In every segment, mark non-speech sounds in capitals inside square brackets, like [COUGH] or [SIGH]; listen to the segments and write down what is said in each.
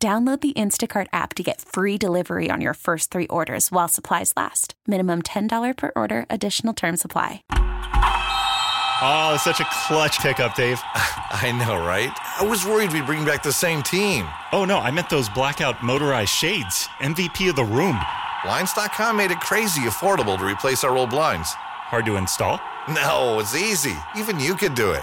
Download the Instacart app to get free delivery on your first three orders while supplies last. Minimum $10 per order, additional term supply. Oh, such a clutch pickup, Dave. [LAUGHS] I know, right? I was worried we'd bring back the same team. Oh, no, I meant those blackout motorized shades. MVP of the room. Blinds.com made it crazy affordable to replace our old blinds. Hard to install? No, it's easy. Even you could do it.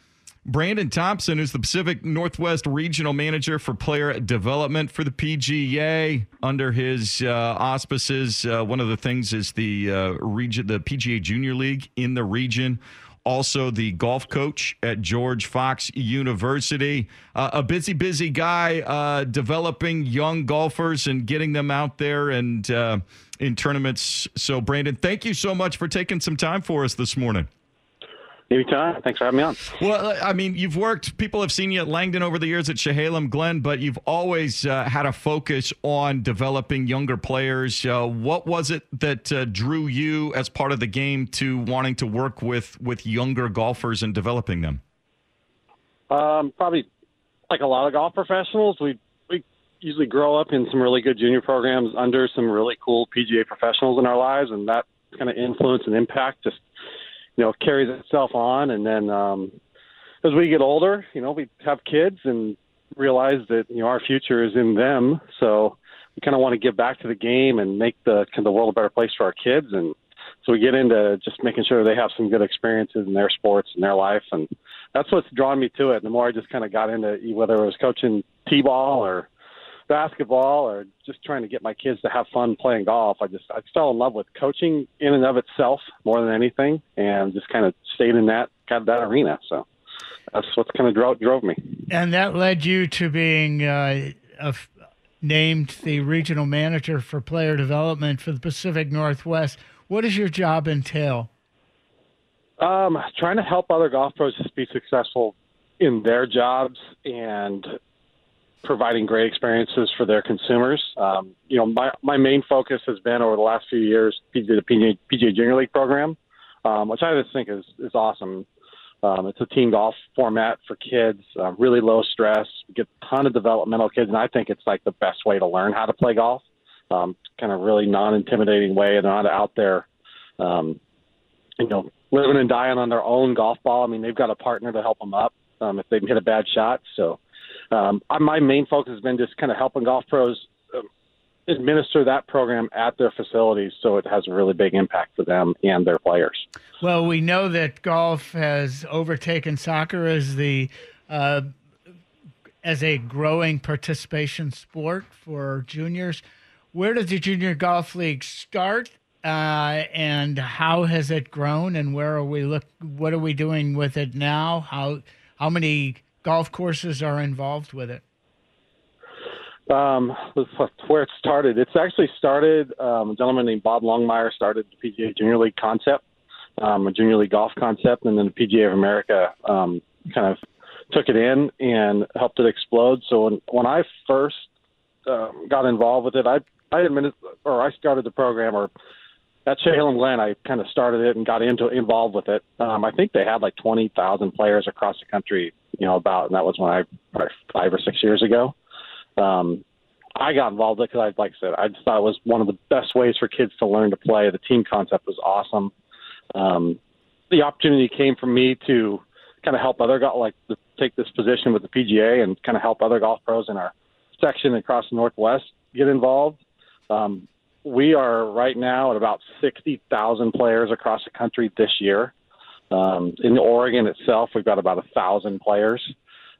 Brandon Thompson, is the Pacific Northwest Regional Manager for Player Development for the PGA. Under his uh, auspices, uh, one of the things is the uh, region, the PGA Junior League in the region. Also, the golf coach at George Fox University. Uh, a busy, busy guy uh, developing young golfers and getting them out there and uh, in tournaments. So, Brandon, thank you so much for taking some time for us this morning. Anytime. Thanks for having me on. Well, I mean, you've worked, people have seen you at Langdon over the years at Chehalem Glen, but you've always uh, had a focus on developing younger players. Uh, what was it that uh, drew you as part of the game to wanting to work with, with younger golfers and developing them? Um, probably like a lot of golf professionals, we, we usually grow up in some really good junior programs under some really cool PGA professionals in our lives, and that kind of influence and impact just you know carries itself on. And then um as we get older you know we have kids and realize that you know our future is in them. So we kind of want to give back to the game and make the kind of the world a better place for our kids. And so we get into just making sure they have some good experiences in their sports and their life. And that's what's drawn me to it. And the more i just kind of got into whether it was coaching t-ball or basketball or just trying to get my kids to have fun playing golf. I just I fell in love with coaching in and of itself more than anything, and just kind of stayed in that kind of that arena. So that's what kind of drove drove me. And that led you to being uh, named the regional manager for player development for the Pacific Northwest. What does your job entail? Um, trying to help other golf pros just be successful in their jobs and providing great experiences for their consumers. Um, you know, my, my main focus has been over the last few years the PGA, PGA Junior League program, um, which I just think is, is awesome. Um, it's a team golf format for kids, uh, really low stress. We get a ton of developmental kids, and I think it's like the best way to learn how to play golf. Um, kind of really non-intimidating way. They're not out there, um, you know, living and dying on their own golf ball. I mean, they've got a partner to help them up um, if they hit a bad shot. So um, my main focus has been just kind of helping golf pros um, administer that program at their facilities so it has a really big impact for them and their players. Well, we know that golf has overtaken soccer as the uh, as a growing participation sport for juniors. Where did the junior golf league start, uh, and how has it grown? And where are we look? What are we doing with it now? How how many golf courses are involved with it? Um, where it started. It's actually started. Um, a gentleman named Bob Longmire started the PGA Junior League concept, um, a Junior League golf concept, and then the PGA of America um, kind of took it in and helped it explode. So when when I first um, got involved with it, I I admitted or I started the program or at Chehalem Glen, I kind of started it and got into involved with it. Um, I think they had like twenty thousand players across the country, you know, about, and that was when I five or six years ago. Um, I got involved with it because I, like I said, I just thought it was one of the best ways for kids to learn to play. The team concept was awesome. Um, the opportunity came for me to kind of help other golf, like take this position with the PGA and kind of help other golf pros in our section across the Northwest get involved. Um, we are right now at about 60,000 players across the country this year. Um, in Oregon itself, we've got about a thousand players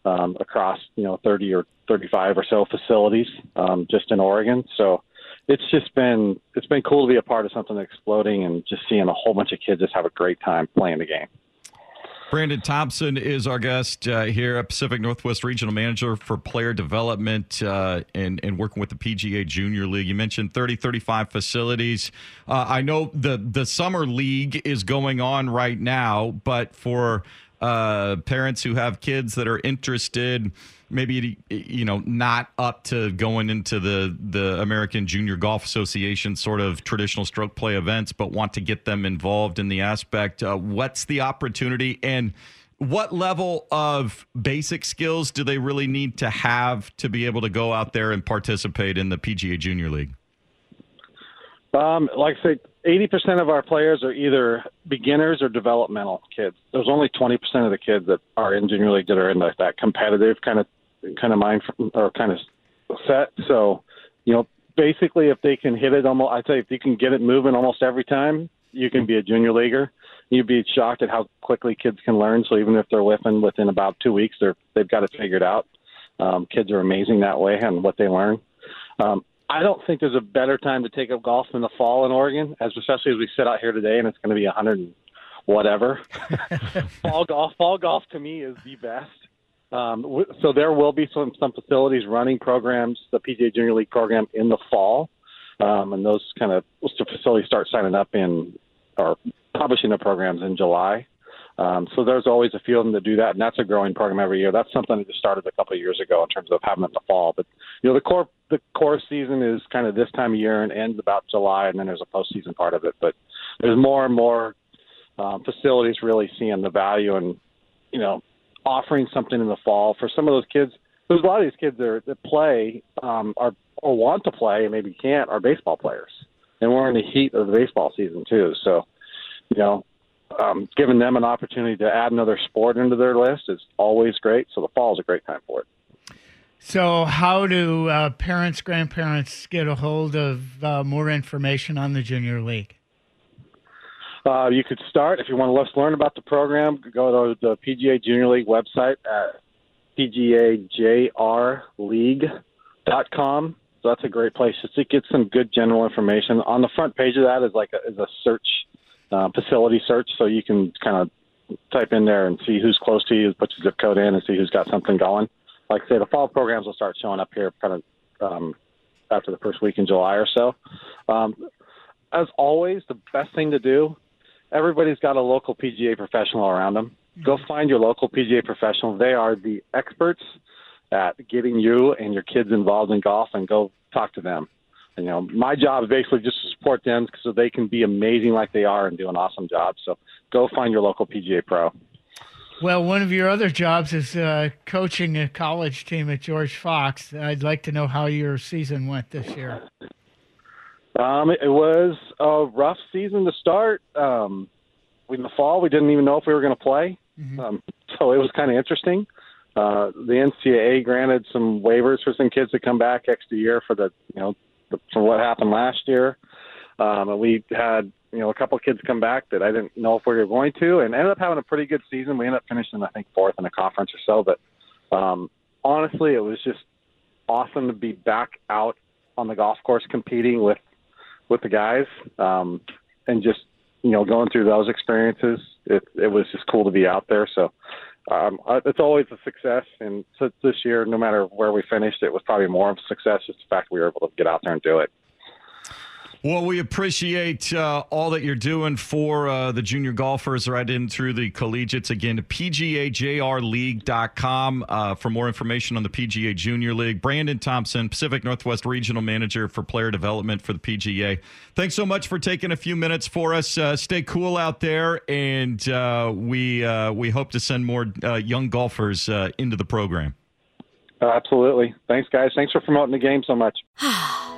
um, across you know 30 or 35 or so facilities um, just in Oregon. So it's just been it's been cool to be a part of something exploding and just seeing a whole bunch of kids just have a great time playing the game. Brandon Thompson is our guest uh, here at Pacific Northwest Regional Manager for Player Development uh, and, and working with the PGA Junior League. You mentioned 30, 35 facilities. Uh, I know the, the Summer League is going on right now, but for uh, parents who have kids that are interested, maybe you know not up to going into the the American Junior Golf Association sort of traditional stroke play events, but want to get them involved in the aspect. Uh, what's the opportunity and what level of basic skills do they really need to have to be able to go out there and participate in the PGA Junior League? Um, like I say, eighty percent of our players are either beginners or developmental kids. There's only twenty percent of the kids that are in junior league that are in like that competitive kind of kind of mind or kind of set. So, you know, basically, if they can hit it almost, I'd say if you can get it moving almost every time, you can be a junior leaguer. You'd be shocked at how quickly kids can learn. So even if they're whiffing within about two weeks, they're they've got it figured out. Um, kids are amazing that way and what they learn. Um, I don't think there's a better time to take up golf in the fall in Oregon, as especially as we sit out here today and it's going to be 100 and whatever. [LAUGHS] fall golf, fall golf to me is the best. Um, so there will be some some facilities running programs, the PGA Junior League program in the fall, um, and those kind of facilities start signing up in or publishing their programs in July. Um, so there's always a few of them that do that, and that's a growing program every year. That's something that just started a couple of years ago in terms of having it in the fall. But you know, the core the core season is kind of this time of year and ends about July, and then there's a postseason part of it. But there's more and more um, facilities really seeing the value and you know offering something in the fall for some of those kids. There's a lot of these kids that, are, that play um, are or want to play and maybe can't are baseball players, and we're in the heat of the baseball season too. So you know um, giving them an opportunity to add another sport into their list is always great. So the fall is a great time for it. So, how do uh, parents, grandparents get a hold of uh, more information on the Junior League? Uh, you could start if you want to let's learn about the program. Go to the PGA Junior League website at pgajrleague.com. So that's a great place just to get some good general information. On the front page of that is like a, is a search uh, facility search, so you can kind of type in there and see who's close to you, put your zip code in, and see who's got something going. Like I say, the fall programs will start showing up here kind of um, after the first week in July or so. Um, as always, the best thing to do. Everybody's got a local PGA professional around them. Go find your local PGA professional. They are the experts at getting you and your kids involved in golf, and go talk to them you know, my job is basically just to support them so they can be amazing like they are and do an awesome job. So go find your local PGA pro. Well, one of your other jobs is uh, coaching a college team at George Fox. I'd like to know how your season went this year. Um, it was a rough season to start. Um, in the fall, we didn't even know if we were going to play, mm-hmm. um, so it was kind of interesting. Uh, the NCAA granted some waivers for some kids to come back extra year for the you know from what happened last year. Um, and we had you know a couple of kids come back that I didn't know if we were going to, and ended up having a pretty good season. We ended up finishing I think fourth in a conference or so. But um, honestly, it was just awesome to be back out on the golf course competing with with the guys, um, and just you know going through those experiences. It, it was just cool to be out there. So um, uh, it's always a success. And so this year, no matter where we finished, it was probably more of a success. Just the fact we were able to get out there and do it. Well, we appreciate uh, all that you're doing for uh, the junior golfers right in through the collegiates. Again, PGAJRLeague.com uh, for more information on the PGA Junior League. Brandon Thompson, Pacific Northwest Regional Manager for Player Development for the PGA. Thanks so much for taking a few minutes for us. Uh, stay cool out there, and uh, we uh, we hope to send more young golfers into the program. Absolutely. Thanks, guys. Thanks for promoting the game so much. [SIGHS] [SIGHS] [SIGHS]